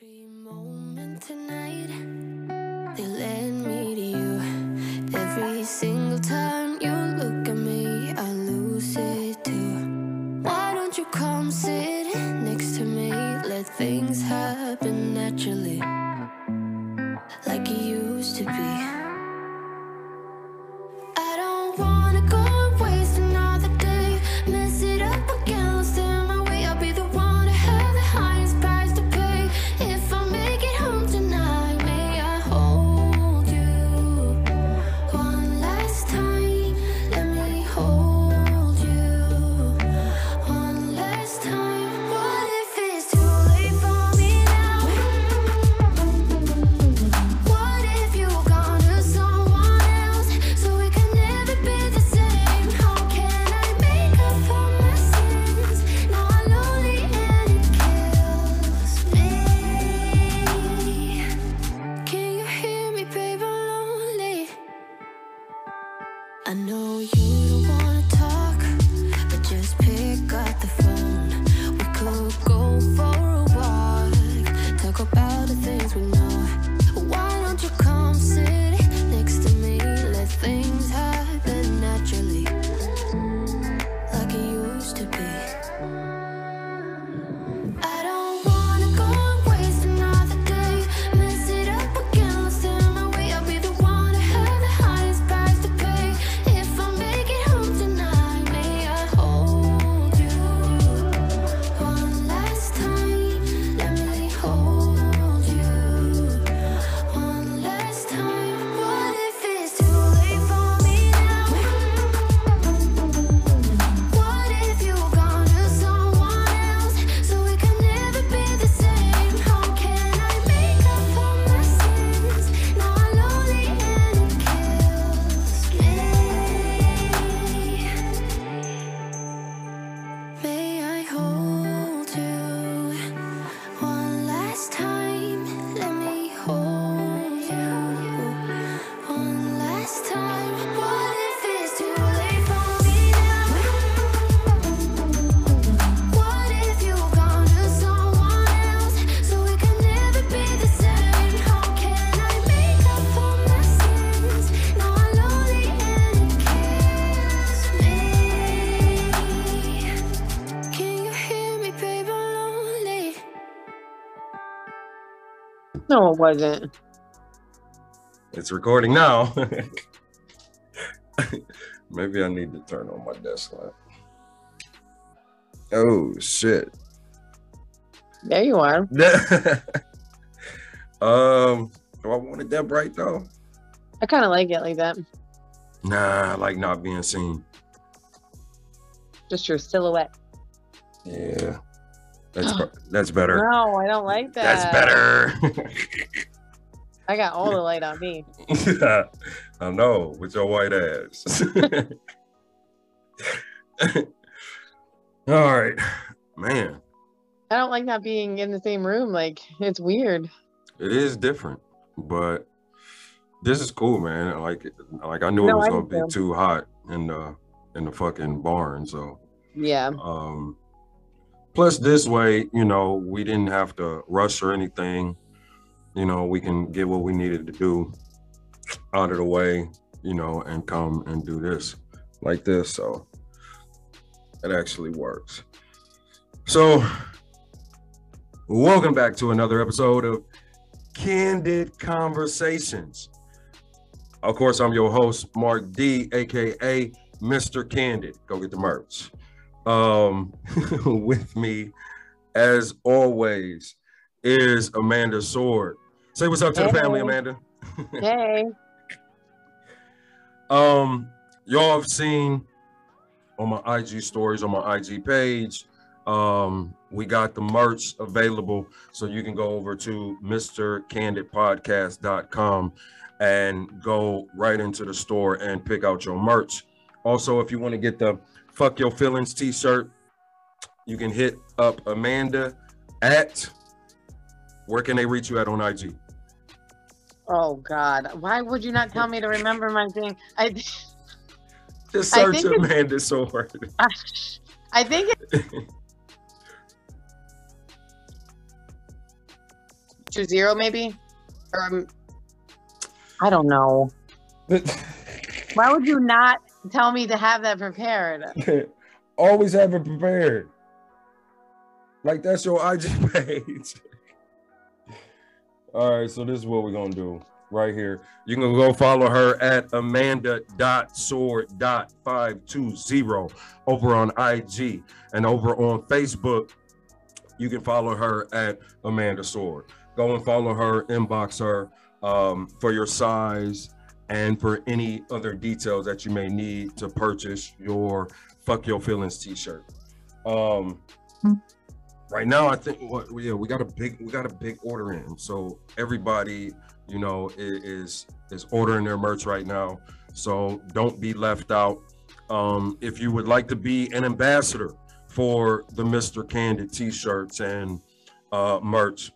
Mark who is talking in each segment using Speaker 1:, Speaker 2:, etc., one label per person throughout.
Speaker 1: Every
Speaker 2: No, it wasn't.
Speaker 3: It's recording now. Maybe I need to turn on my desk lamp. Oh shit.
Speaker 2: There you are.
Speaker 3: um, do I want it that bright though?
Speaker 2: I kind of like it like that.
Speaker 3: Nah, I like not being seen.
Speaker 2: Just your silhouette.
Speaker 3: Yeah. That's that's better.
Speaker 2: No, I don't like that.
Speaker 3: That's better.
Speaker 2: I got all the light on me.
Speaker 3: I know, with your white ass. All right, man.
Speaker 2: I don't like not being in the same room. Like it's weird.
Speaker 3: It is different, but this is cool, man. Like, like I knew it was
Speaker 2: I
Speaker 3: gonna be
Speaker 2: too.
Speaker 3: too hot in the in the fucking barn. So,
Speaker 2: Yeah.
Speaker 3: um, plus this way, you know, we didn't have to rush or anything. You know, we can get what we needed to do out of the way, you know, and come and do this like this. So it actually works. So, welcome back to another episode of Candid Conversations. Of course, I'm your host, Mark D, aka Mr. Candid. Go get the merch. Um, with me, as always, is Amanda Sword. Say what's up to the family, Amanda.
Speaker 2: Hey.
Speaker 3: Um, y'all have seen on my IG stories on my IG page. Um, we got the merch available, so you can go over to MrCandidPodcast.com and go right into the store and pick out your merch. Also, if you want to get the "Fuck Your Feelings" T-shirt, you can hit up Amanda at. Where can they reach you at on IG?
Speaker 2: Oh God. Why would you not tell me to remember my thing? I
Speaker 3: Just
Speaker 2: I
Speaker 3: search
Speaker 2: think it's-
Speaker 3: Amanda Sword.
Speaker 2: I think it, two zero maybe, or um, I don't know. Why would you not tell me to have that prepared?
Speaker 3: Always have it prepared. Like that's your IG page. All right, so this is what we're gonna do right here. You can go follow her at amanda.sword.520 over on IG and over on Facebook. You can follow her at Amanda Sword. Go and follow her, inbox her um, for your size and for any other details that you may need to purchase your Fuck Your Feelings t-shirt. Um, right now, I think what yeah, we got a big we got a big order in. So everybody you know, is is ordering their merch right now. So don't be left out. Um, if you would like to be an ambassador for the Mr. Candid t-shirts and uh, merch,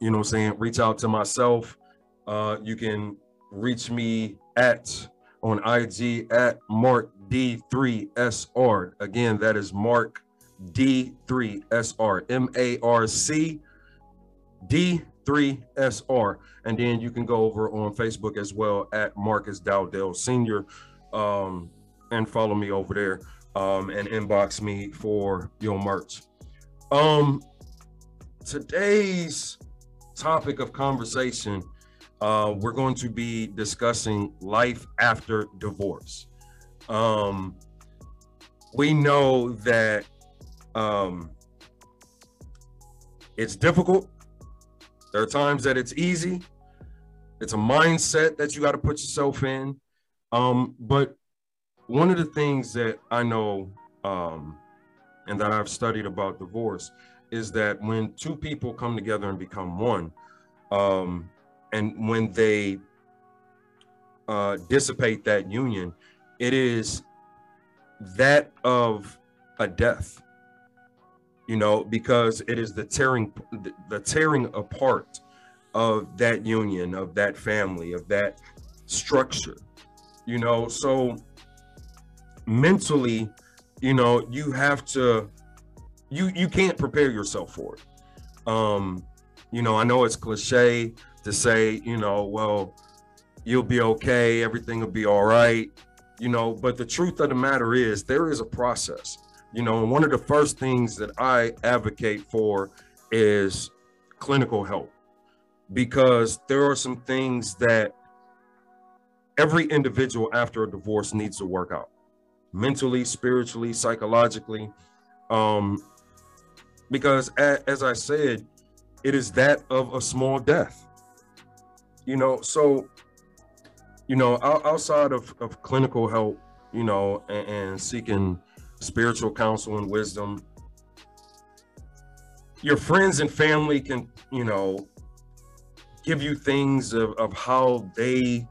Speaker 3: you know what I'm saying, reach out to myself. Uh, you can reach me at on IG at Marc D3SR. Again, that is Marc D3SR. M A R C D 3SR. And then you can go over on Facebook as well at Marcus Dowdell Sr. Um, and follow me over there um, and inbox me for your merch. Um, today's topic of conversation, uh, we're going to be discussing life after divorce. Um, we know that um, it's difficult there are times that it's easy. It's a mindset that you got to put yourself in. Um, but one of the things that I know um, and that I've studied about divorce is that when two people come together and become one, um, and when they uh, dissipate that union, it is that of a death you know, because it is the tearing, the tearing apart of that union, of that family, of that structure, you know. So mentally, you know, you have to, you you can't prepare yourself for it. Um, you know, I know it's cliche to say, you know, well, you'll be okay, everything will be all right, you know, but the truth of the matter is there is a process you know, and one of the first things that I advocate for is clinical help because there are some things that every individual after a divorce needs to work out mentally, spiritually, psychologically. Um, because as I said, it is that of a small death. You know, so, you know, outside of, of clinical help, you know, and, and seeking spiritual counsel and wisdom. Your friends and family can, you know, give you things of, of how they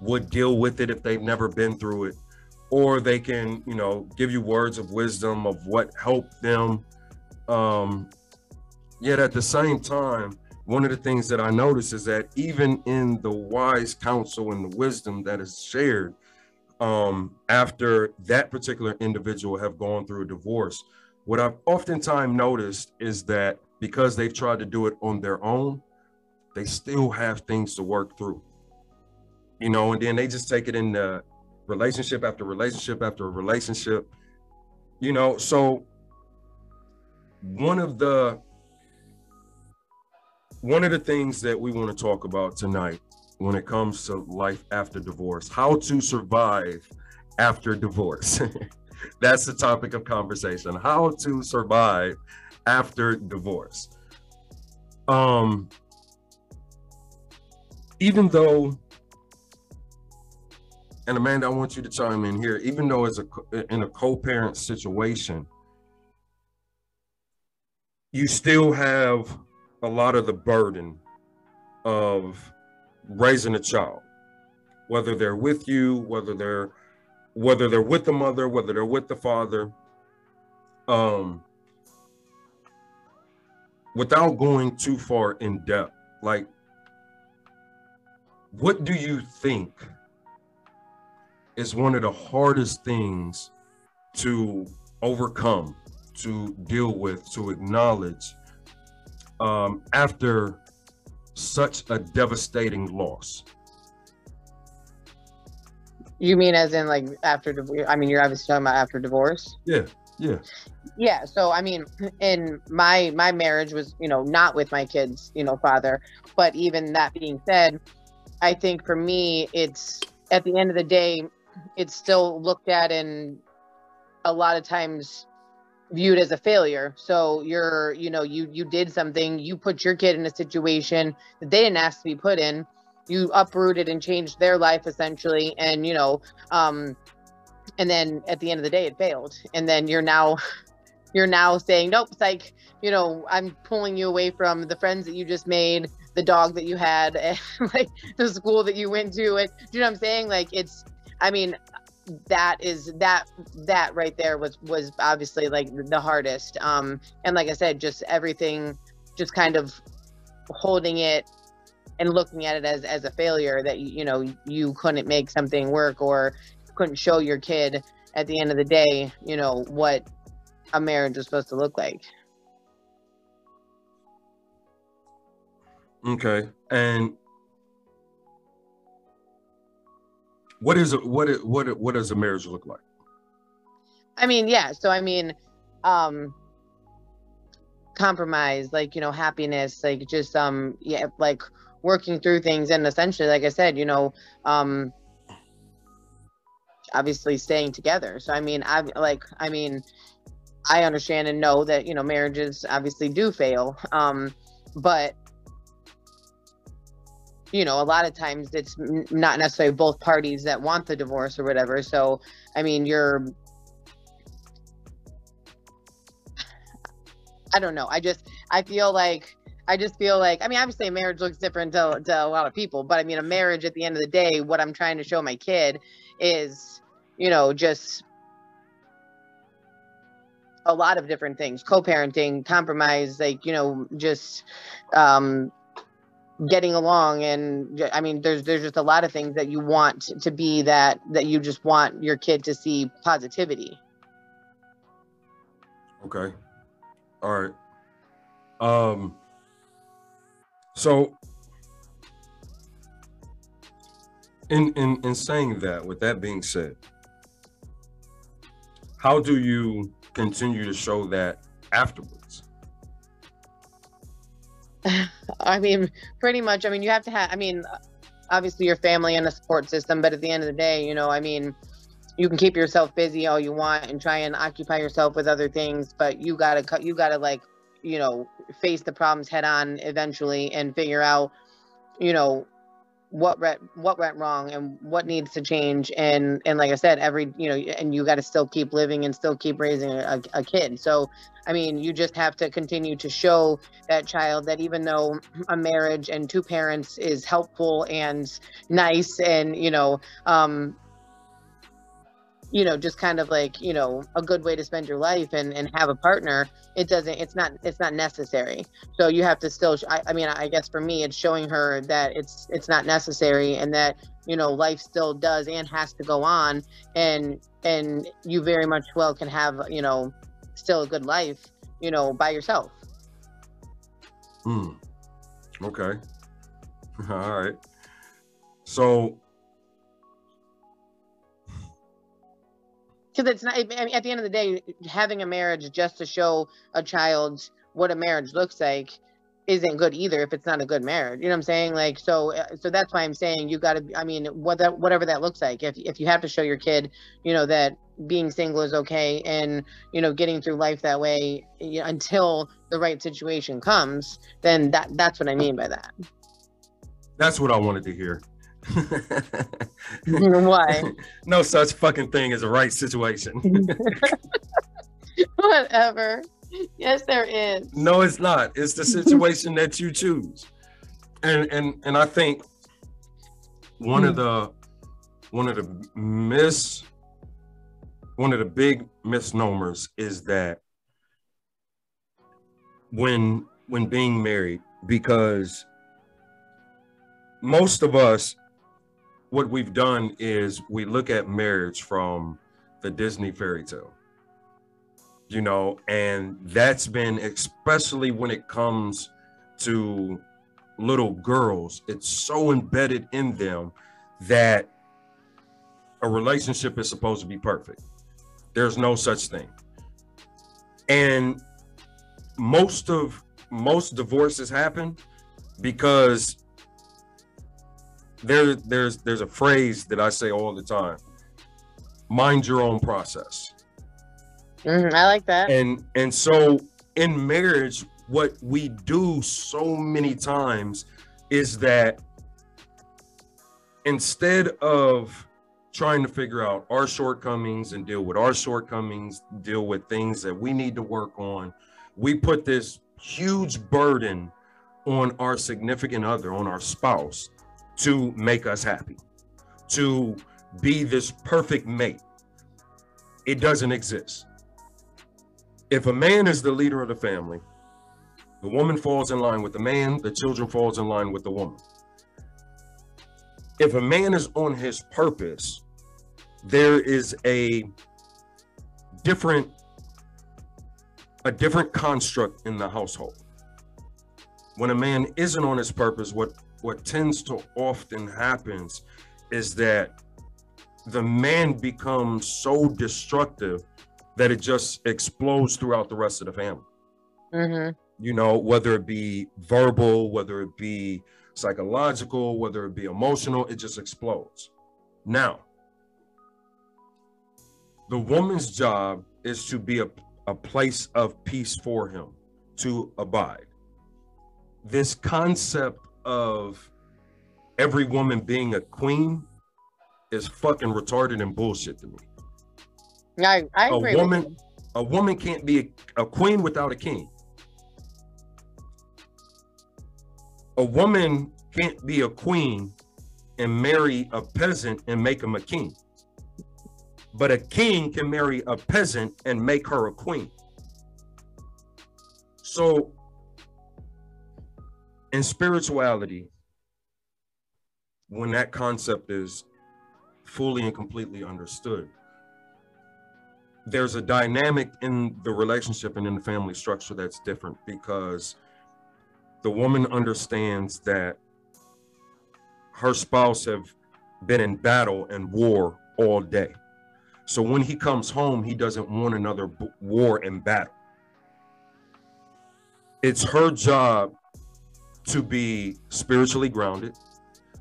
Speaker 3: would deal with it if they've never been through it. Or they can, you know, give you words of wisdom of what helped them. Um, yet at the same time, one of the things that I notice is that even in the wise counsel and the wisdom that is shared, um, after that particular individual have gone through a divorce, what I've oftentimes noticed is that because they've tried to do it on their own, they still have things to work through. You know, and then they just take it in the relationship after relationship after relationship. You know, so one of the one of the things that we want to talk about tonight when it comes to life after divorce, how to survive after divorce. That's the topic of conversation. How to survive after divorce. Um, even though, and Amanda, I want you to chime in here. Even though it's a in a co-parent situation, you still have a lot of the burden of raising a child, whether they're with you, whether they're whether they're with the mother, whether they're with the father. Um, without going too far in depth, like, what do you think is one of the hardest things to overcome, to deal with, to acknowledge um, after such a devastating loss?
Speaker 2: You mean as in like after? I mean, you're obviously talking about after divorce.
Speaker 3: Yeah, yeah.
Speaker 2: Yeah. So I mean, in my my marriage was you know not with my kids you know father, but even that being said, I think for me it's at the end of the day, it's still looked at and a lot of times viewed as a failure. So you're, you know, you you did something, you put your kid in a situation that they didn't ask to be put in. You uprooted and changed their life essentially, and you know, um, and then at the end of the day, it failed. And then you're now, you're now saying, nope, it's like, you know, I'm pulling you away from the friends that you just made, the dog that you had, and like the school that you went to. And do you know what I'm saying? Like it's, I mean, that is that that right there was was obviously like the hardest um and like i said just everything just kind of holding it and looking at it as as a failure that you, you know you couldn't make something work or couldn't show your kid at the end of the day you know what a marriage is supposed to look like
Speaker 3: Okay. And what is it what what does a marriage look like?
Speaker 2: I mean, yeah. So I mean, um, compromise, like you know, happiness, like just um, yeah, like working through things, and essentially, like I said, you know, um, obviously staying together. So I mean, I like, I mean, I understand and know that you know marriages obviously do fail, um, but you know, a lot of times it's not necessarily both parties that want the divorce or whatever. So I mean, you're I don't know. I just I feel like I just feel like I mean obviously marriage looks different to, to a lot of people, but I mean a marriage at the end of the day, what I'm trying to show my kid is, you know, just a lot of different things, co-parenting, compromise, like, you know, just um getting along and i mean there's there's just a lot of things that you want to be that that you just want your kid to see positivity.
Speaker 3: Okay. All right. Um so in in in saying that, with that being said, how do you continue to show that afterwards?
Speaker 2: I mean, pretty much. I mean, you have to have. I mean, obviously your family and a support system, but at the end of the day, you know, I mean, you can keep yourself busy all you want and try and occupy yourself with other things, but you gotta cut. You gotta like, you know, face the problems head on eventually and figure out, you know, what went what went wrong and what needs to change. And and like i said every you know and you got to still keep living and still keep raising a, a kid. So i mean you just have to continue to show that child that even though a marriage and two parents is helpful and nice and you know um you know just kind of like you know a good way to spend your life and and have a partner it doesn't it's not it's not necessary so you have to still I, I mean i guess for me it's showing her that it's it's not necessary and that you know life still does and has to go on and and you very much well can have you know still a good life you know by yourself
Speaker 3: Hmm. Okay. All right. So
Speaker 2: because it's not I mean, at the end of the day having a marriage just to show a child what a marriage looks like isn't good either if it's not a good marriage you know what i'm saying? Like so uh, so that's why i'm saying you got to i mean what that whatever that looks like. If, if you have to show your kid you know that being single is okay and you know getting through life that way you know, until the right situation comes then that that's what i mean by that.
Speaker 3: That's what I wanted to hear.
Speaker 2: why
Speaker 3: no such fucking thing as a right situation.
Speaker 2: whatever yes there is
Speaker 3: no, it's not. It's the situation that you choose. And and and I think one of hmm. the one of the miss one of the big misnomers is that when when being married because most of us what we've done is we look at marriage from the Disney fairy tale you know and that's been especially when it comes to little girls, it's so embedded in them that a relationship is supposed to be perfect. There's no such thing. And most of most divorces happen because there there's there's a phrase that I say all the time. Mind your own process.
Speaker 2: Mhm, I like that.
Speaker 3: And and so in marriage what we do so many times is that instead of trying to figure out our shortcomings and deal with our shortcomings, deal with things that we need to work on, we put this huge burden on our significant other, on our spouse, to make us happy, to be this perfect mate. It doesn't exist. If a man is the leader of the family, the woman falls in line with the man, the children falls in line with the woman. If a man is on his purpose, there is a different a different construct in the household. When a man isn't on his purpose, what what tends to often happens is that the man becomes so destructive that it just explodes throughout the rest of the family.
Speaker 2: hmm
Speaker 3: You know, whether it be verbal, whether it be psychological, whether it be emotional, it just explodes. Now, the woman's job is to be a, a place of peace for him to abide. This concept of every woman being a queen is fucking retarded and bullshit to me.
Speaker 2: I, I
Speaker 3: A
Speaker 2: agree.
Speaker 3: woman- A woman can't be a, a queen without a king. A woman can't be a queen and marry a peasant and make him a king. But a king can marry a peasant and make her a queen. So, in spirituality, when that concept is fully and completely understood, there's a dynamic in the relationship and in the family structure that's different because the woman understands that her spouse have been in battle and war all day. So when he comes home, he doesn't want another war and battle. It's her job to be spiritually grounded,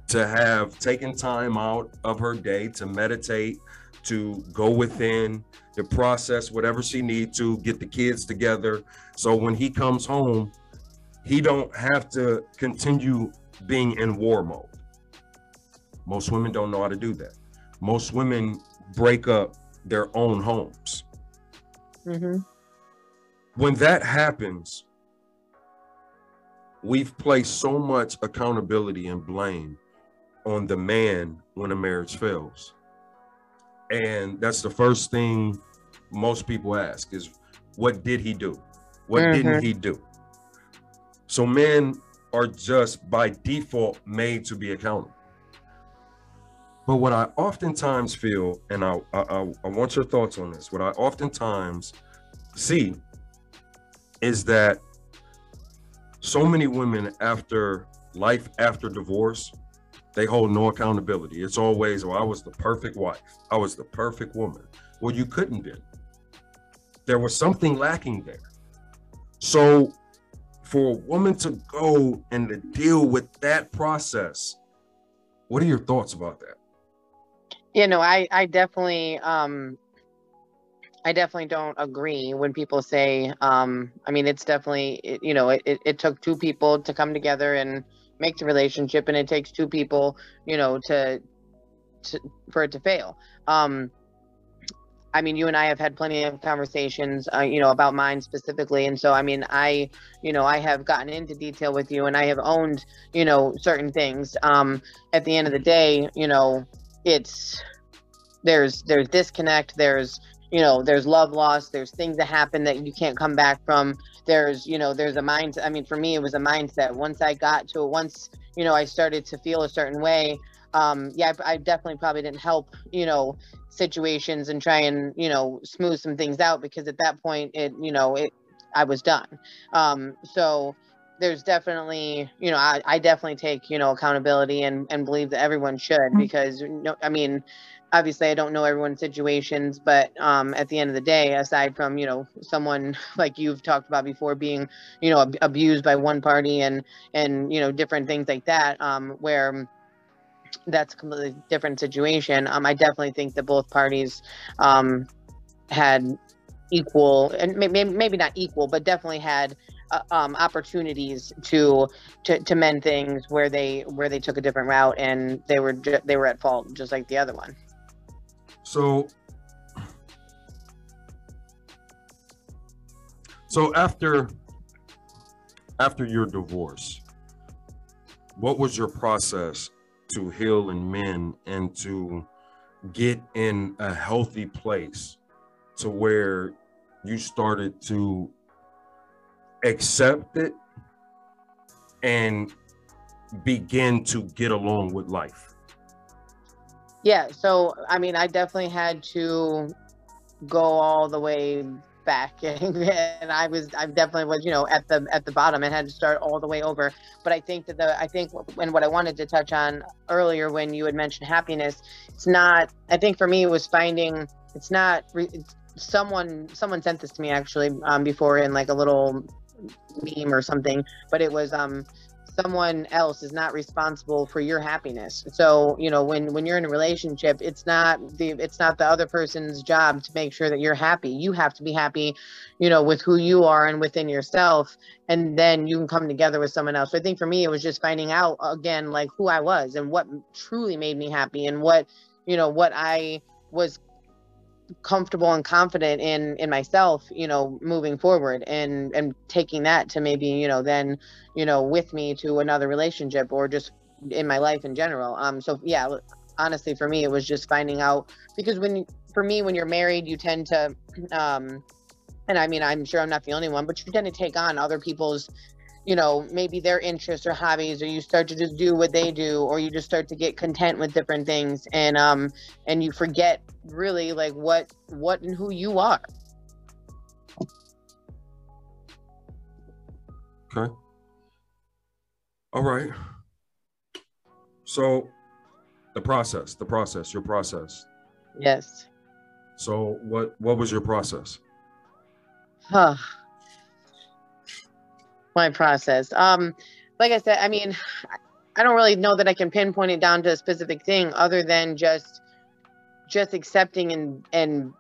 Speaker 3: to have taken time out of her day to meditate, to go within, to process whatever she needs to, get the kids together. So when he comes home, he don't have to continue being in war mode. Most women don't know how to do that. Most women break up their own homes.
Speaker 2: hmm
Speaker 3: When that happens, we've placed so much accountability and blame on the man when a marriage fails. And that's the first thing most people ask is what did he do? What didn't mm-hmm. he do? So men are just by default made to be accountable. But what I oftentimes feel, and I, I, I- I want your thoughts on this, what I oftentimes see is that so many women after life after divorce, they hold no accountability. It's always, well, I was the perfect wife. I was the perfect woman. Well, you couldn't be. There was something lacking there. So for a woman to go and to deal with that process, what are your thoughts about that?
Speaker 2: you know i i definitely um i definitely don't agree when people say um i mean it's definitely it, you know it, it, it took two people to come together and make the relationship and it takes two people you know to to for it to fail um I mean, you and I have had plenty of conversations, uh, you know, about mine specifically, and so I mean, I, you know, I have gotten into detail with you, and I have owned, you know, certain things. Um, at the end of the day, you know, it's there's there's disconnect there's you know there's love loss there's things that happen that you can't come back from there's you know there's a mind i mean for me it was a mindset. Once i got to it once you know i started to feel a certain way um yeah i, I definitely probably didn't help you know situations and try and you know smooth some things out because at that point it you know it i was done. Um so there's definitely you know I, I definitely take you know accountability and and believe that everyone should because no i mean obviously i don't know everyone's situations but um at the end of the day aside from you know someone like you've talked about before being you know ab- abused by one party and and you know different things like that um where that's a completely different situation um i definitely think that both parties um had equal and maybe maybe not equal but definitely had uh, um, opportunities to, to to mend things where they where they took a different route and they were ju- they were at fault just like the other one.
Speaker 3: So, so after after your divorce, what was your process to heal and mend and to get in a healthy place to where you started to accept it and begin to get along with life?
Speaker 2: Yeah, so I mean, I definitely had to go all the way back, and I was, I definitely was, you know, at the at the bottom and had to start all the way over. But I think that the, I think, and what I wanted to touch on earlier when you had mentioned happiness, it's not. I think for me, it was finding. It's not. It's, someone someone sent this to me actually um, before in like a little meme or something, but it was um someone else is not responsible for your happiness. So, you know, when when you're in a relationship, it's not the it's not the other person's job to make sure that you're happy. You have to be happy, you know, with who you are and within yourself and then you can come together with someone else. So I think for me it was just finding out again like who I was and what truly made me happy and what, you know, what I was comfortable and confident in in myself you know moving forward and and taking that to maybe you know then you know with me to another relationship or just in my life in general. Um so yeah honestly for me it was just finding out because when for me when you're married you tend to um and i mean i'm sure i'm not the only one but you tend to take on other people's you know maybe their interests or hobbies or you start to just do what they do or you just start to get content with different things and um and you forget really like what what and who you are
Speaker 3: Okay. All right. So the process, the process, your process.
Speaker 2: yes
Speaker 3: So what what was your process?
Speaker 2: Huh. My process. Um, like I said, I mean, I don't really know that I can pinpoint it down to a specific thing other than just just accepting and and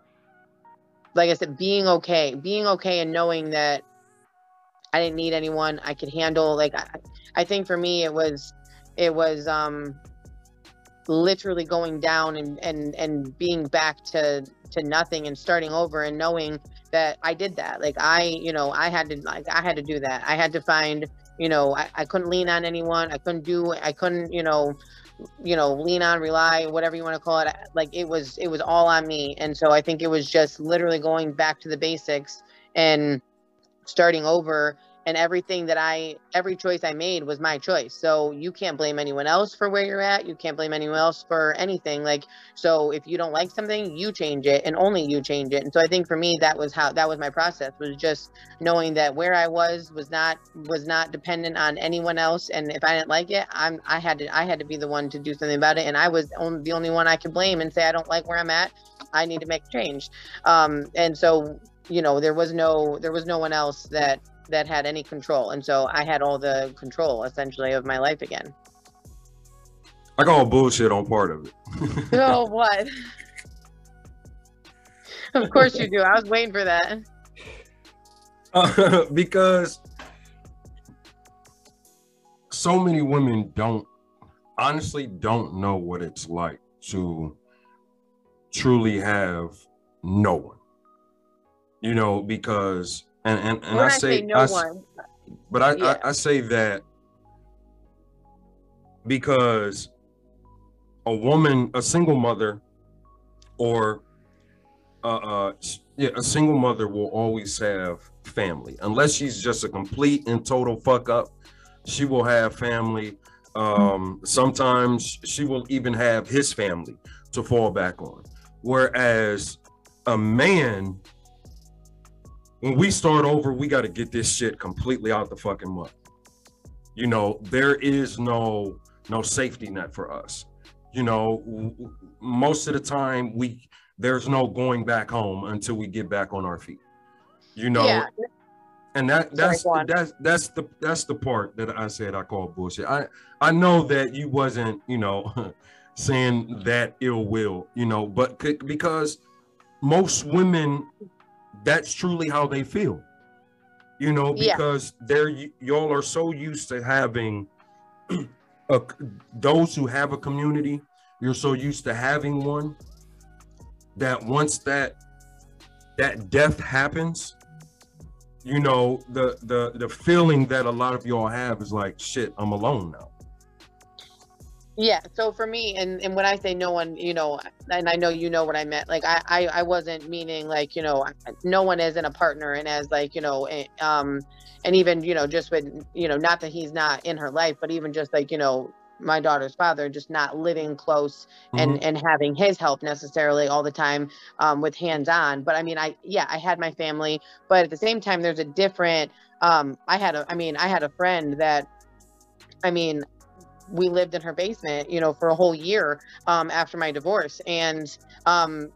Speaker 2: like I said, being okay, being okay and knowing that I didn't need anyone. I could handle like I, I think for me it was it was um literally going down and and and being back to to nothing and starting over and knowing that I did that. Like I, you know, I had to like I had to do that. I had to find, you know, I, I couldn't lean on anyone. I couldn't do I couldn't, you know, you know, lean on, rely, whatever you want to call it. Like it was it was all on me. And so I think it was just literally going back to the basics and starting over and everything that I every choice I made was my choice. So you can't blame anyone else for where you're at. You can't blame anyone else for anything. Like so if you don't like something, you change it and only you change it. And so I think for me that was how that was my process was just knowing that where I was was not was not dependent on anyone else and if I didn't like it, I'm I had to I had to be the one to do something about it and I was the only one I could blame and say I don't like where I'm at. I need to make change. Um and so you know there was no there was no one else that that had any control and so i had all the control essentially of my life again.
Speaker 3: I call bullshit on part of it.
Speaker 2: oh what? Of course you do. I was waiting for that.
Speaker 3: Uh, because so many women don't honestly don't know what it's like to truly have no one. You know because and and, and i
Speaker 2: i
Speaker 3: say,
Speaker 2: say no
Speaker 3: I
Speaker 2: one.
Speaker 3: but I,
Speaker 2: Yeah.
Speaker 3: I i say that because a woman a single mother or uh, uh yeah a single mother will always have family. Unless she's just a complete and total fuck up she will have family. Um sometimes she will even have his family to fall back on. Whereas a man when we start over we got to get this shit completely out the fucking mud. You know there is no no safety net for us. You know most of the time we there's no going back home until we get back on our feet. You know?
Speaker 2: Yeah,
Speaker 3: and that that's
Speaker 2: on.
Speaker 3: that's that's the that's the part that I said I call bullshit. I I know that you wasn't you know saying that ill will, you know, but c- because most women, that's truly how they feel, you know,
Speaker 2: Yeah.
Speaker 3: because they're y- y'all are so used to having a, those who have a community. You're so used to having one that once that that death happens you know the the the feeling that a lot of y'all have is like shit i'm alone now
Speaker 2: Yeah. So for me, and and when I say no one, you know, and I know you know what I meant. Like I I, I wasn't meaning like you know, no one isn't a partner, and as like you know, eh, um, and even you know, just with you know, not that he's not in her life, but even just like you know, my daughter's father, just not living close and and having his help necessarily all the time um, with hands on. But I mean, I yeah, I had my family, but at the same time, there's a different. Um, I had a, I mean, I had a friend that, I mean, we lived in her basement, you know, for a whole year um, after my divorce, and um,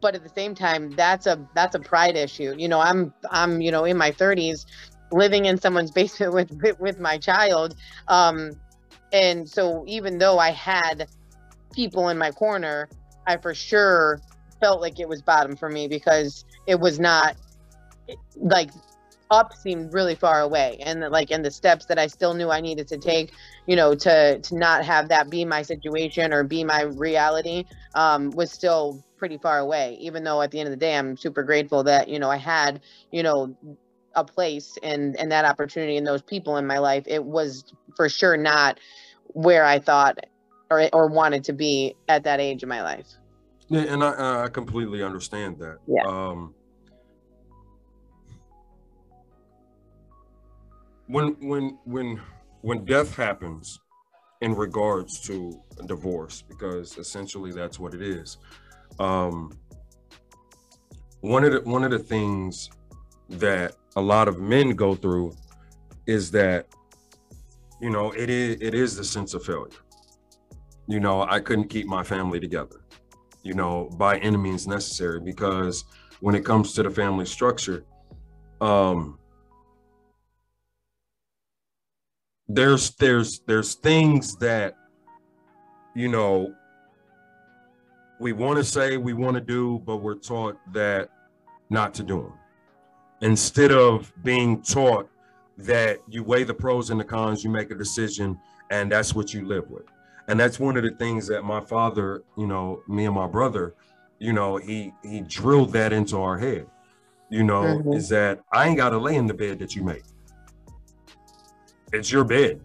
Speaker 2: but at the same time, that's a that's a pride issue. You know, I'm I'm you know in my 30s, living in someone's basement with with, my child, um, and so even though I had people in my corner, I for sure felt like it was bottom for me because it was not like up seemed really far away and like and the steps that I still knew I needed to take you know to to not have that be my situation or be my reality um was still pretty far away even though at the end of the day I'm super grateful that you know I had you know a place and and that opportunity and those people in my life it was for sure not where I thought or or wanted to be at that age of my life
Speaker 3: Yeah, and I I completely understand that.
Speaker 2: Yeah.
Speaker 3: Um, when when when when death happens in regards to divorce, because essentially that's what it is. Um, one of the one of the things that a lot of men go through is that you know it is it is the sense of failure. You know, I couldn't keep my family together you know, by any means necessary. Because when it comes to the family structure, um, there's there's there's things that you know we want to say we want to do, but we're taught that not to do them. Instead of being taught that you weigh the pros and the cons, you make a decision, and that's what you live with and that's one of the things that my father you know me and my brother you know he he drilled that into our head you know
Speaker 2: Mhm.
Speaker 3: is that i ain't got to lay in the bed that you make it's your bed.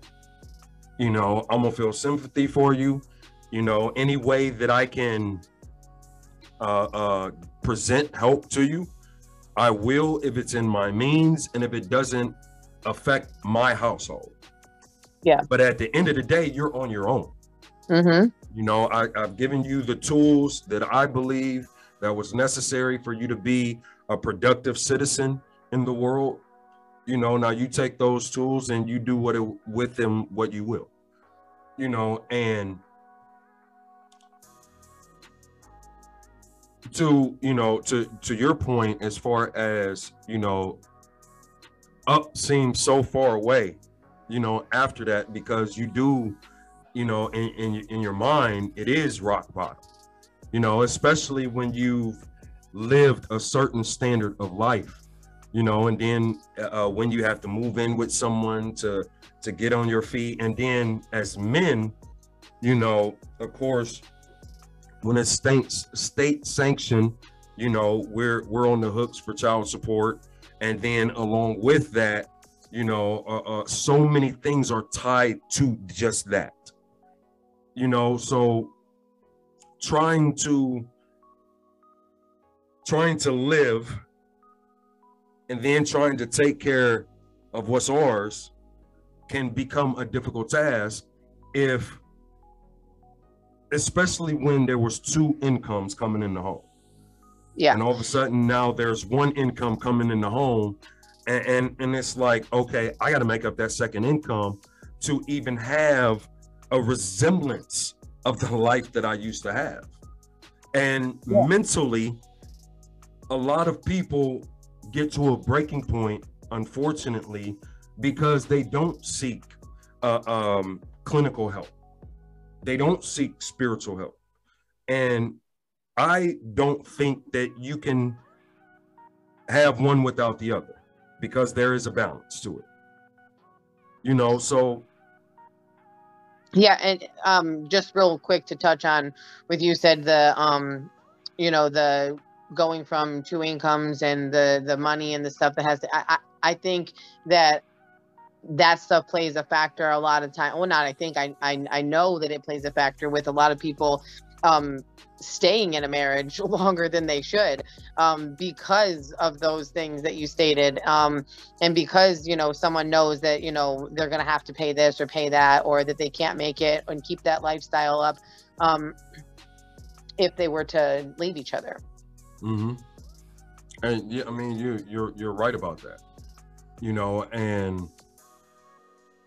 Speaker 3: You know i'm gonna feel sympathy for you. You know any way that i can uh uh present help to you i will if it's in my means and if it doesn't affect my household.
Speaker 2: Yeah.
Speaker 3: but at the end of the day you're on your own.
Speaker 2: Mm-hmm.
Speaker 3: You know, I, I've given you the tools that I believe that was necessary for you to be a productive citizen in the world. You know, now you take those tools and you do what it, with them what you will. You know, and to you know to to your point as far as you know up seems so far away you know after that because you do you know in, in in your mind it is rock bottom you know especially when you've lived a certain standard of life you know and then uh, when you have to move in with someone to to get on your feet. And then as men you know of course when it's state state sanctioned you know we're we're on the hooks for child support. And then along with that you know uh, uh, so many things are tied to just that you know. So trying to trying to live and then trying to take care of what's ours can become a difficult task if especially when there was two incomes coming in the home
Speaker 2: yeah
Speaker 3: and all of a sudden now there's one income coming in the home and and, and it's like okay i got to make up that second income to even have a resemblance of the life that I used to have. And
Speaker 2: Yeah.
Speaker 3: mentally, a lot of people get to a breaking point, unfortunately, because they don't seek uh, um, clinical help. They don't seek spiritual help. And I don't think that you can have one without the other because there is a balance to it. You know, so
Speaker 2: Yeah, and um, just real quick to touch on with you said the um, you know the going from two incomes and the the money and the stuff that has to. I I, I think that that stuff plays a factor a lot of time. Well, not I think I I I know that it plays a factor with a lot of people um staying in a marriage longer than they should um because of those things that you stated um and because you know someone knows that you know they're to have to pay this or pay that or that they can't make it and keep that lifestyle up um if they were to leave each other
Speaker 3: hmm And yeah, I mean, you you're you're right about that. You know, and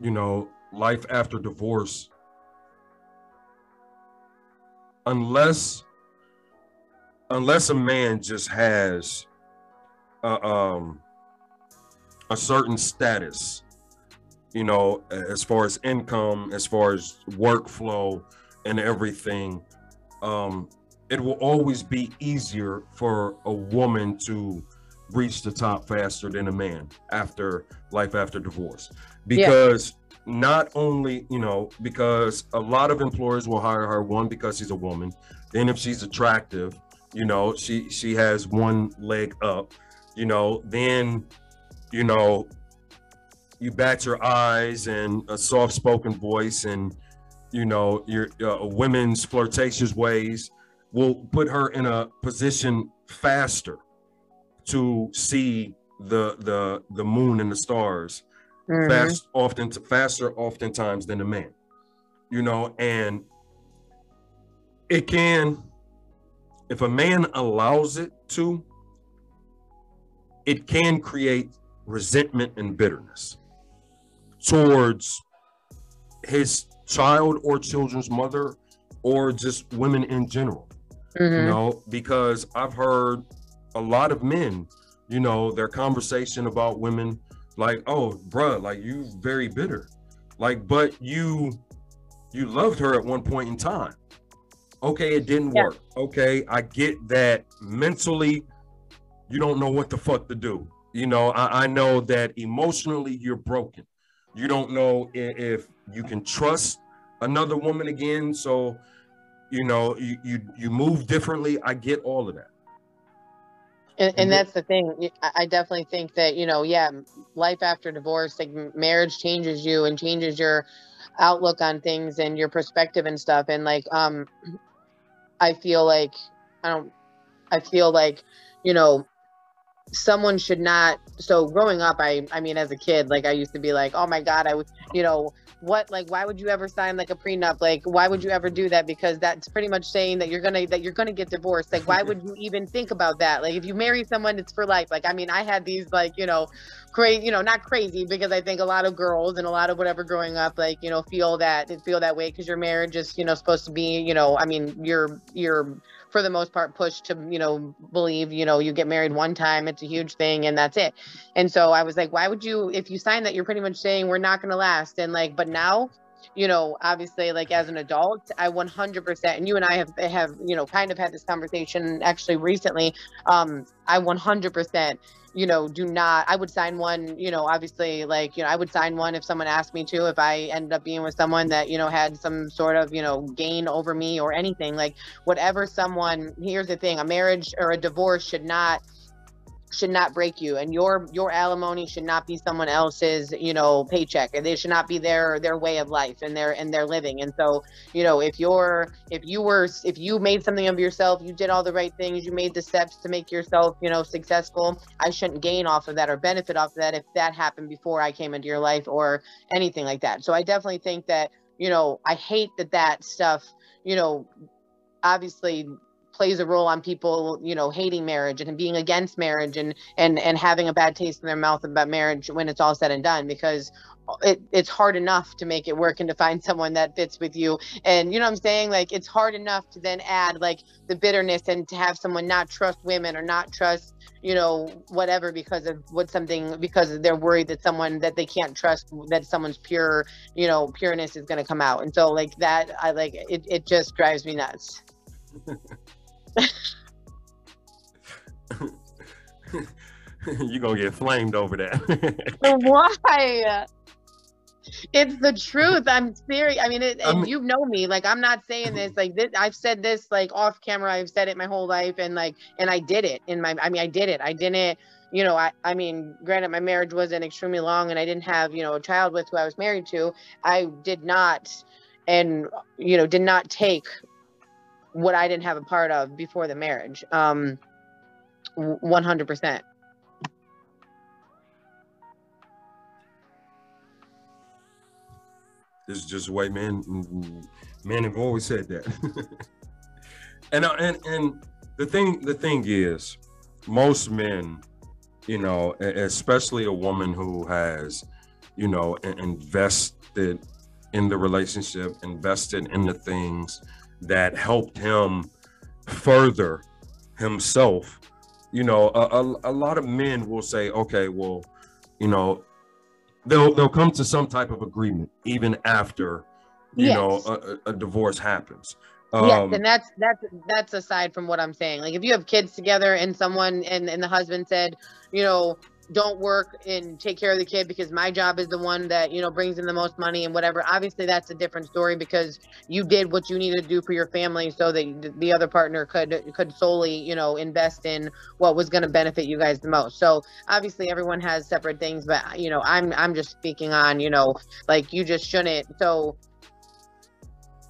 Speaker 3: you know, life after divorce, unless unless a man just has a, um a certain status, you know, as far as income, as far as workflow and everything, um, it will always be easier for a woman to reach the top faster than a man after life after divorce. Because not only you know because a lot of employers will hire her one because she's a woman. Then if she's attractive you know she she has one leg up you know then you know you bat your eyes and a soft spoken voice and you know your uh, women's flirtatious ways will put her in a position faster to see the the the moon and the stars
Speaker 2: Mhm.
Speaker 3: fast often faster oftentimes than a man you know and it can if a man allows it to it can create resentment and bitterness towards his child or children's mother or just women in general you
Speaker 2: Mhm.
Speaker 3: know because i've heard a lot of men you know their conversation about women like oh bruh like you very bitter. Like but you you loved her at one point in time. Okay it didn't
Speaker 2: Yeah.
Speaker 3: work. Okay i get that mentally you don't know what the fuck to do. You know i, I know that emotionally you're broken. You don't know i- if you can trust another woman again so you know you you, you move differently. I get all of that.
Speaker 2: And, and that's the thing. I definitely think that you know yeah life after divorce like marriage changes you and changes your outlook on things and your perspective and stuff. And like um i feel like i don't i feel like you know someone should not so growing up i i mean as a kid like i used to be like oh my god i would you know what like why would you ever sign like a prenup? Like why would you ever do that? Because that's pretty much saying that you're gonna that you're gonna get divorced. Like why would you even think about that? Like if you marry someone it's for life. Like i mean i had these like you know crazy you know not crazy because i think a lot of girls and a lot of whatever growing up like you know feel that feel that way because your marriage is you know supposed to be you know i mean you're you're for the most part pushed to you know believe you know you get married one time it's a huge thing and that's it. And so i was like why would you if you sign that you're pretty much saying we're not going to last and like but now you know obviously like as an adult i 100% and you and i have have you know kind of had this conversation actually recently um i 100% you know do not i would sign one you know obviously like you know i would sign one if someone asked me to if i ended up being with someone that you know had some sort of you know gain over me or anything like whatever someone here's the thing a marriage or a divorce should not should not break you and your your alimony should not be someone else's you know paycheck and they should not be their their way of life and their and their living. And so you know if you're if you were if you made something of yourself you did all the right things you made the steps to make yourself you know successful i shouldn't gain off of that or benefit off of that if that happened before i came into your life or anything like that. So i definitely think that you know i hate that that stuff you know obviously plays a role on people you know hating marriage and being against marriage and and and having a bad taste in their mouth about marriage when it's all said and done because it, it's hard enough to make it work and to find someone that fits with you. And you know what i'm saying? Like it's hard enough to then add like the bitterness and to have someone not trust women or not trust you know whatever because of what something because they're worried that someone that they can't trust that someone's pure you know pureness is going to come out. And so like that i like it, it just drives me nuts
Speaker 3: You're gonna get flamed over that.
Speaker 2: why? It's the truth. I'm serious. I mean it,
Speaker 3: I mean-
Speaker 2: you know me. Like i'm not saying this like this i've said this like off camera. I've said it my whole life and like and i did it in my i mean i did it. I didn't you know i i mean granted my marriage wasn't extremely long and i didn't have you know a child with who i was married to. I did not and you know did not take what i didn't have a part of before the marriage um 100%
Speaker 3: This is just white men men have always said that. and uh, and and the thing the thing is, most men, you know, especially a woman who has, you know, invested in the relationship, invested in the things that helped him further himself. You know, a, a, a lot of men will say, okay, well, you know, they'll they'll come to some type of agreement even after you know
Speaker 2: Yes.
Speaker 3: a, a- a divorce happens
Speaker 2: yes,
Speaker 3: um
Speaker 2: and that's that's that's aside from what I'm saying. Like if you have kids together and someone and and the husband said, you know, don't work and take care of the kid because my job is the one that you know brings in the most money and whatever. Obviously, that's a different story because you did what you needed to do for your family so that the other partner could could solely you know invest in what was going to benefit you guys the most. So obviously, everyone has separate things, but you know, I'm I'm just speaking on you know like you just shouldn't so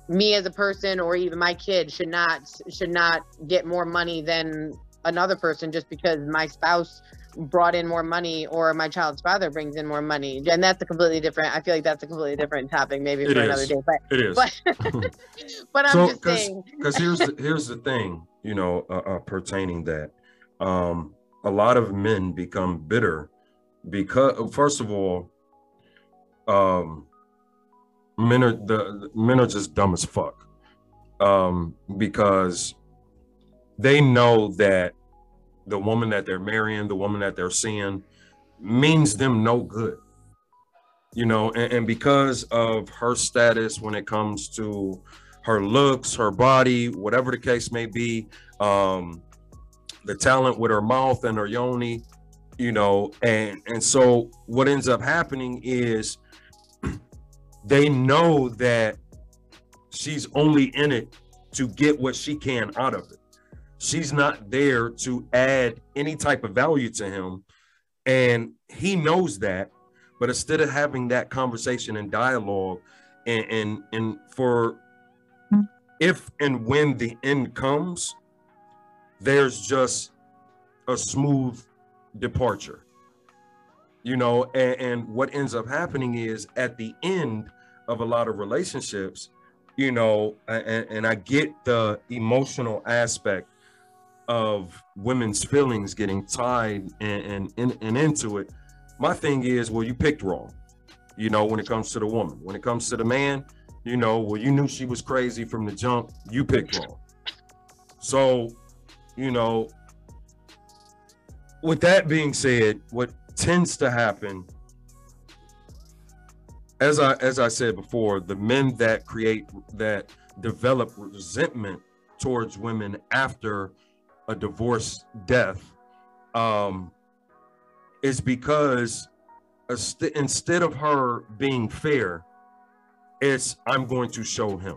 Speaker 2: me as a person or even my kid should not should not get more money than another person just because my spouse brought in more money or my child's father brings in more money. And that's a completely different i feel like that's a completely different topic maybe
Speaker 3: It
Speaker 2: for another
Speaker 3: is.
Speaker 2: day but
Speaker 3: it is.
Speaker 2: but but i'm
Speaker 3: So,
Speaker 2: just
Speaker 3: 'cause-
Speaker 2: saying.
Speaker 3: because here's the, here's the thing you know uh, uh, pertaining that um a lot of men become bitter because first of all um men are the men are just dumb as fuck um because they know that the woman that they're marrying the woman that they're seeing means them no good you know and, and because of her status when it comes to her looks her body whatever the case may be um the talent with her mouth and her yoni you know and and so what ends up happening is they know that she's only in it to get what she can out of it she's not there to add any type of value to him. And he knows that but instead of having that conversation and dialogue and and, and for if and when the end comes there's just a smooth departure you know and, and what ends up happening is at the end of a lot of relationships you know and, and i get the emotional aspect of women's feelings getting tied and, and, and, into it my thing is well you picked wrong you know when it comes to the woman. When it comes to the man you know well you knew she was crazy from the jump you picked wrong. So you know with that being said what tends to happen as i as i said before the men that create that develop resentment towards women after a divorce death um is because inst- instead of her being fair it's i'm going to show him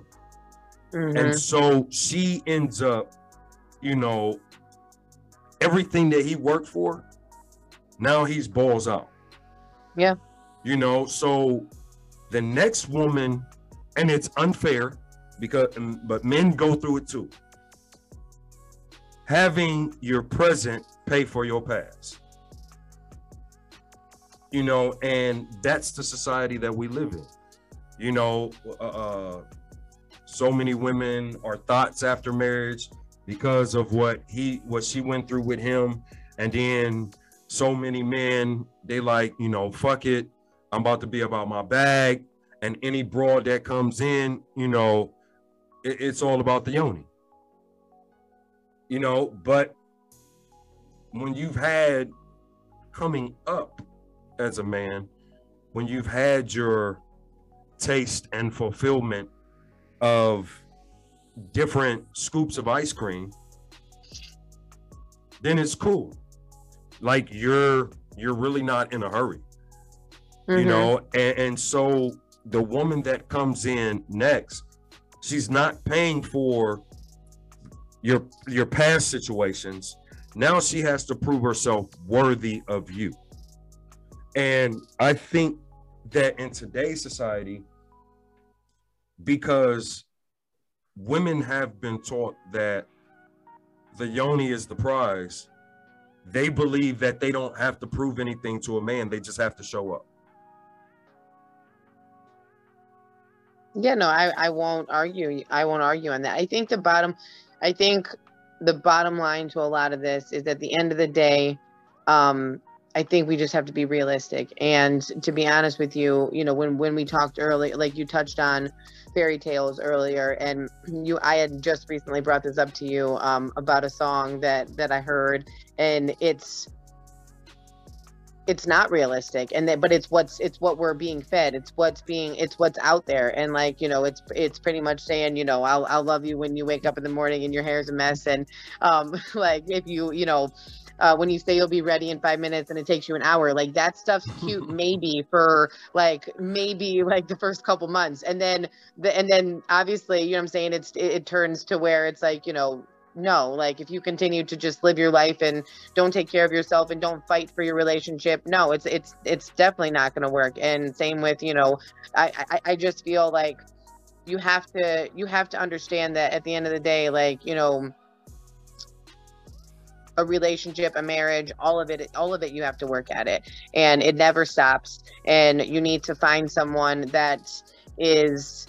Speaker 2: Mhm.
Speaker 3: and so she ends up you know everything that he worked for now he's balls out
Speaker 2: Yeah.
Speaker 3: you know so the next woman and it's unfair because but men go through it too having your present pay for your past. You know and that's the society that we live in. You know uh, uh so many women are thoughts after marriage because of what he what she went through with him. And then so many men they like you know fuck it i'm about to be about my bag. And any broad that comes in you know it- it's all about the yoni you know but when you've had coming up as a man when you've had your taste and fulfillment of different scoops of ice cream then it's cool like you're you're really not in a hurry you
Speaker 2: Mhm.
Speaker 3: know and, and so the woman that comes in next she's not paying for your your past situations now she has to prove herself worthy of you and i think that in today's society because women have been taught that the yoni is the prize they believe that they don't have to prove anything to a man they just have to show up
Speaker 2: Yeah, no, I, I won't argue. I won't argue on that. I think the bottom, I think the bottom line to a lot of this is at the end of the day, um, I think we just have to be realistic. And to be honest with you, you know, when when we talked earlier, like you touched on fairy tales earlier, and you, I had just recently brought this up to you um, about a song that that I heard, and it's it's not realistic and then but it's what's it's what we're being fed. It's what's being it's what's out there. And like you know it's it's pretty much saying you know i'll, I'll love you when you wake up in the morning and your hair's a mess. And um like if you you know uh, when you say you'll be ready in five minutes and it takes you an hour like that stuff's cute maybe for like maybe like the first couple months. And then the and then obviously you know what i'm saying? It's it, it turns to where it's like you know no like if you continue to just live your life and don't take care of yourself and don't fight for your relationship no it's it's it's definitely not going to work. And same with you know I, I i just feel like you have to you have to understand that at the end of the day like you know a relationship a marriage all of it all of it you have to work at it. And it never stops. And you need to find someone that is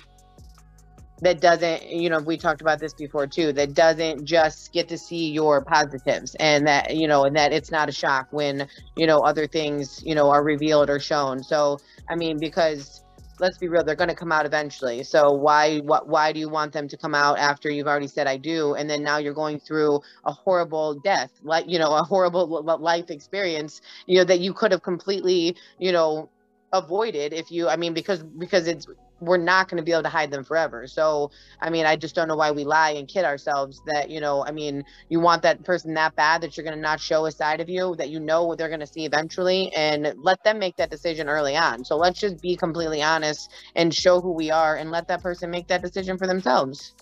Speaker 2: that doesn't you know we talked about this before too that doesn't just get to see your positives and that you know and that it's not a shock when you know other things you know are revealed or shown. So i mean because let's be real they're going to come out eventually. So why what why do you want them to come out after you've already said i do and then now you're going through a horrible death like you know a horrible life experience you know that you could have completely you know avoided if you i mean because because it's we're not going to be able to hide them forever. So i mean i just don't know why we lie and kid ourselves that you know i mean you want that person that bad that you're going to not show a side of you that you know what they're going to see eventually and let them make that decision early on. So let's just be completely honest and show who we are and let that person make that decision for themselves.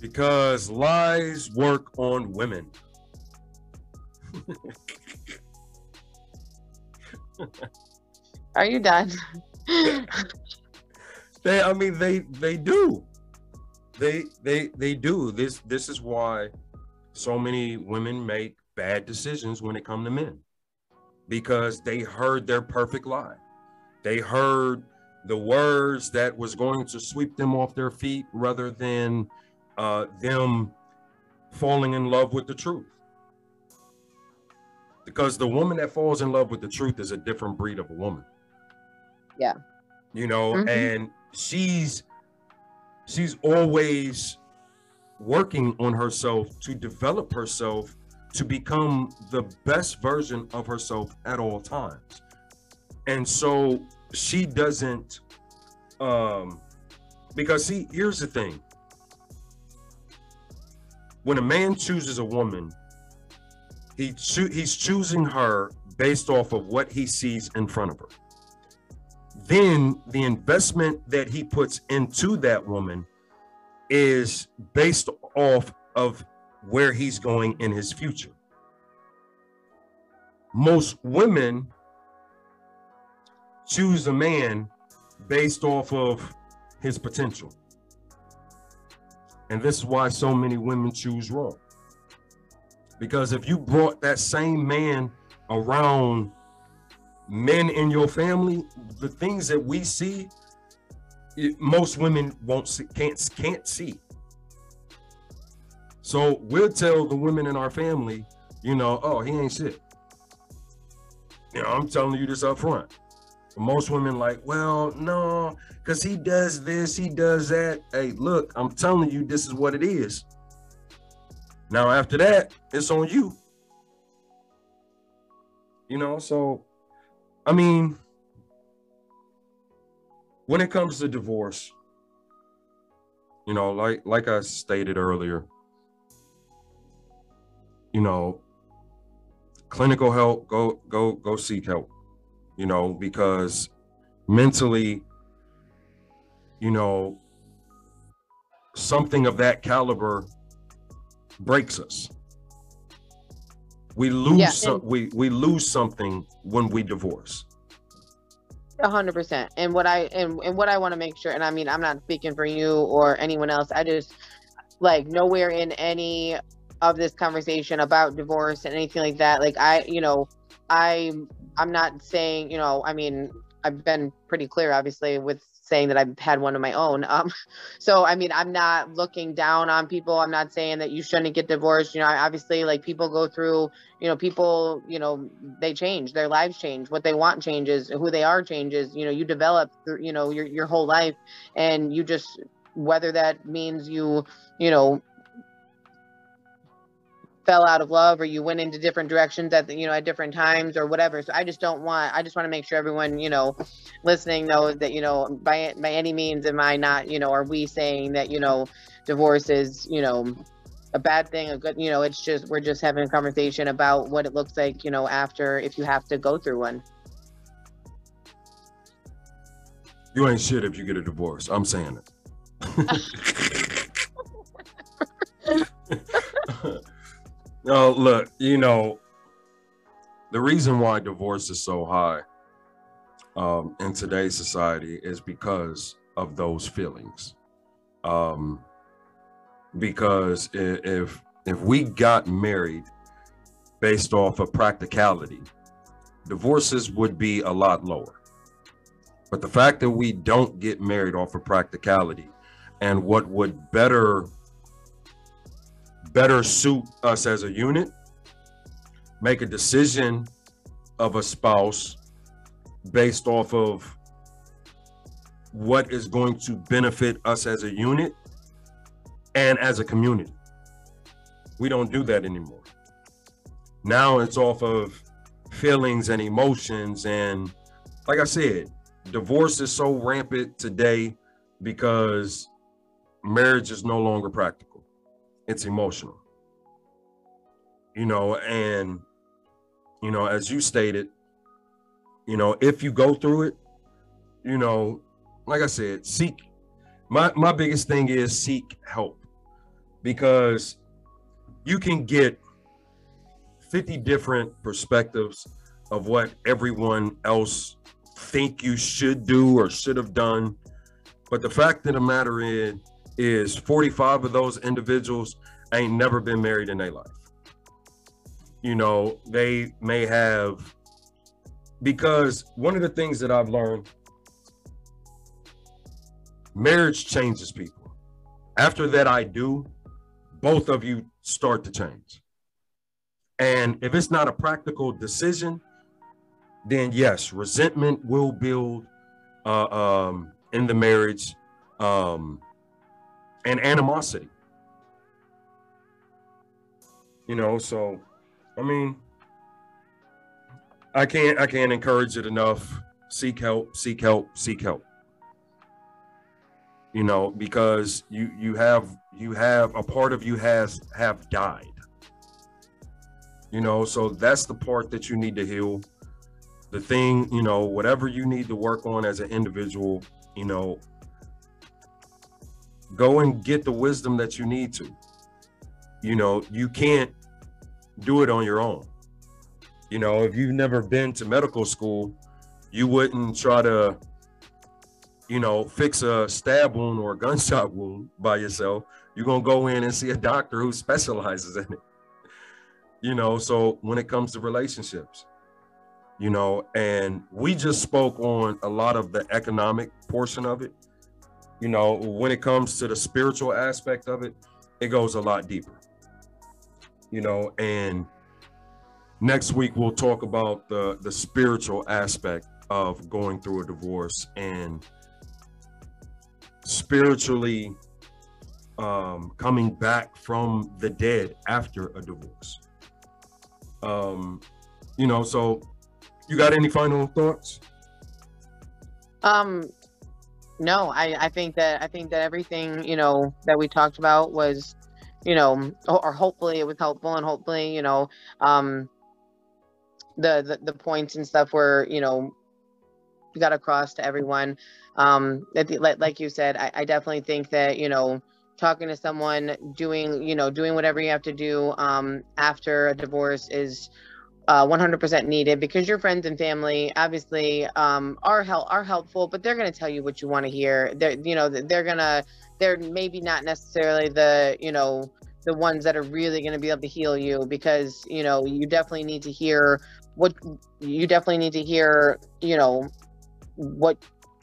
Speaker 3: Because lies work on women.
Speaker 2: Are you done
Speaker 3: they i mean they they do. They they they do. This this is why so many women make bad decisions when it come to men. Because they heard their perfect lie. They heard the words that was going to sweep them off their feet rather than uh, them falling in love with the truth. Because the woman that falls in love with the truth is a different breed of a woman.
Speaker 2: Yeah.
Speaker 3: you know
Speaker 2: Mhm.
Speaker 3: and she's she's always working on herself to develop herself to become the best version of herself at all times. And so she doesn't um because see here's the thing. When a man chooses a woman he choo- he's choosing her based off of what he sees in front of her then the investment that he puts into that woman is based off of where he's going in his future. Most women choose a man based off of his potential. And this is why so many women choose wrong. Because if you brought that same man around men in your family, the things that we see, it- most women won't see, can't can't see. So we'll tell the women in our family, you know, oh, he ain't shit. You know, I'm telling you this up front. Most women like, well, no, because he does this, he does that. Hey, look, I'm telling you, this is what it is. Now, after that, it's on you. You know, so I mean, when it comes to divorce, you know, like like I stated earlier, you know, clinical help, go go go seek help. You know, because mentally, you know, something of that caliber breaks us. We lose
Speaker 2: Yeah,
Speaker 3: some, we we lose something when we divorce.
Speaker 2: A hundred percent. And what I and, and what I want to make sure, and I mean, I'm not speaking for you or anyone else. I just like nowhere in any of this conversation about divorce and anything like that. Like I, you know, I I'm not saying, you know, I mean, I've been pretty clear, obviously, with saying that I've had one of my own. Um, so I mean, I'm not looking down on people. I'm not saying that you shouldn't get divorced. You know, obviously, like people go through you know people you know they change their lives change what they want changes who they are changes you know you develop through you know your, your whole life and you just whether that means you you know fell out of love or you went into different directions at the, you know at different times or whatever so i just don't want i just want to make sure everyone you know listening knows that you know by by any means am i not you know are we saying that you know divorce is you know a bad thing, a good, you know, it's just, we're just having a conversation about what it looks like, you know, after, if you have to go through one.
Speaker 3: You ain't shit if you get a divorce. I'm saying it. no, look, you know, the reason why divorce is so high um, in today's society is because of those feelings. Um, because if if we got married based off of practicality, divorces would be a lot lower. But the fact that we don't get married off of practicality and what would better better suit us as a unit, make a decision of a spouse based off of what is going to benefit us as a unit and as a community. We don't do that anymore. Now it's off of feelings and emotions and like I said, divorce is so rampant today because marriage is no longer practical. It's emotional. You know, and you know, as you stated, you know, if you go through it, you know, like I said, seek my my biggest thing is seek help because you can get 50 different perspectives of what everyone else think you should do or should have done but the fact of the matter is is 45 of those individuals ain't never been married in their life. You know they may have because one of the things that i've learned marriage changes people. After that i do both of you start to change. And if it's not a practical decision then yes resentment will build uh, um, in the marriage um, and animosity. You know so i mean i can't i can't encourage it enough. Seek help seek help seek help. You know because you you have you have a part of you has have died. You know so that's the part that you need to heal. The thing you know whatever you need to work on as an individual you know go and get the wisdom that you need to. You know you can't do it on your own. You know if you've never been to medical school you wouldn't try to you know fix a stab wound or a gunshot wound by yourself. You're going to go in and see a doctor who specializes in it. You know so when it comes to relationships you know and we just spoke on a lot of the economic portion of it you know when it comes to the spiritual aspect of it it goes a lot deeper you know, and next week we'll talk about the the spiritual aspect of going through a divorce and spiritually um, coming back from the dead after a divorce. Um, you know, so you got any final thoughts?
Speaker 2: Um, no, I, I think that I think that everything you know that we talked about was, you know, or, hopefully it was helpful, and hopefully you know, um, the the, the points and stuff were you know got across to everyone. Um, the, like, like you said, I, I definitely think that you know talking to someone, doing you know doing whatever you have to do um, after a divorce is uh, 100% needed because your friends and family obviously um, are help are helpful, but they're going to tell you what you want to hear. They're you know they're gonna they're maybe not necessarily the you know the ones that are really going to be able to heal you because you know you definitely need to hear what you definitely need to hear you know what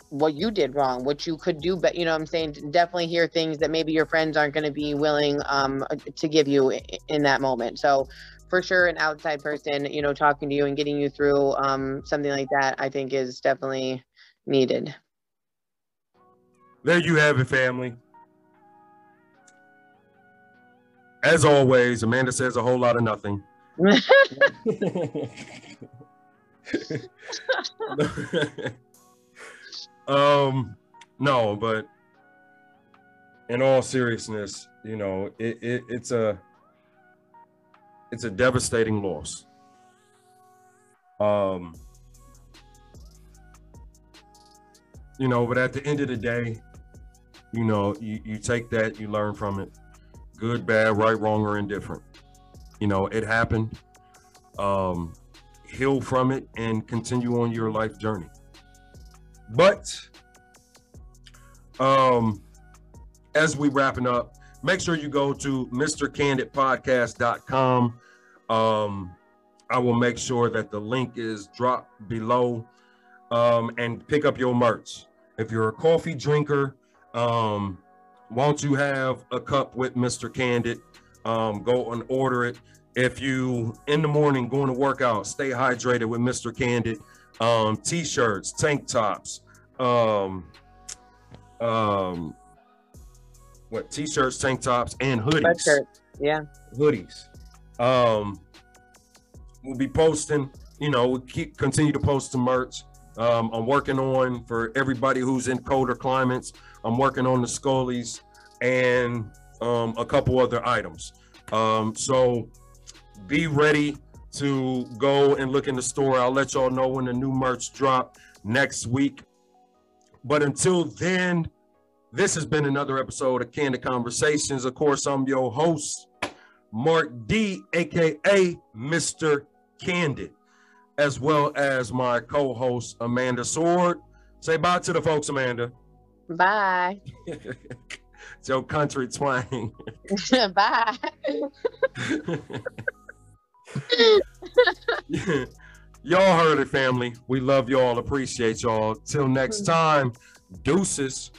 Speaker 2: what you did wrong what you could do but you know i'm saying definitely hear things that maybe your friends aren't going to be willing um to give you in that moment so for sure an outside person you know talking to you and getting you through um something like that i think is definitely needed
Speaker 3: There you have it, family. As always, Amanda says a whole lot of nothing. um, no, but in all seriousness, you know, it, it it's a it's a devastating loss. Um, you know, but at the end of the day, you know, you, you take that, you learn from it. Good, bad, right, wrong, or indifferent. You know, it happened. Um, heal from it and continue on your life journey. But um, as we wrapping up, make sure you go to mrcandidpodcast.com. Um, I will make sure that the link is dropped below um, and pick up your merch. If you're a coffee drinker, um, won't you have a cup with Mr. Candid? Um, go and order it. If you in the morning going to work out, stay hydrated with Mr. Candid. Um, t-shirts, tank tops, um, um, what t-shirts, tank tops, and hoodies
Speaker 2: Sweatshirt. yeah
Speaker 3: hoodies. Um, we'll be posting. You know, we'll keep continue to post the merch. Um, I'm working on for everybody who's in colder climates. I'm working on the Skullies and um, a couple other items. Um, so be ready to go and look in the store. I'll let y'all know when the new merch drop next week. But until then, this has been another episode of Candid Conversations. Of course, I'm your host, Marc D, aka Mr. Candid, as well as my co-host Amanda Sword. Say bye to the folks, Amanda.
Speaker 2: bye
Speaker 3: it's your country twang.
Speaker 2: bye
Speaker 3: y'all heard it, family. We love y'all, appreciate y'all. Till next mm-hmm. time, deuces.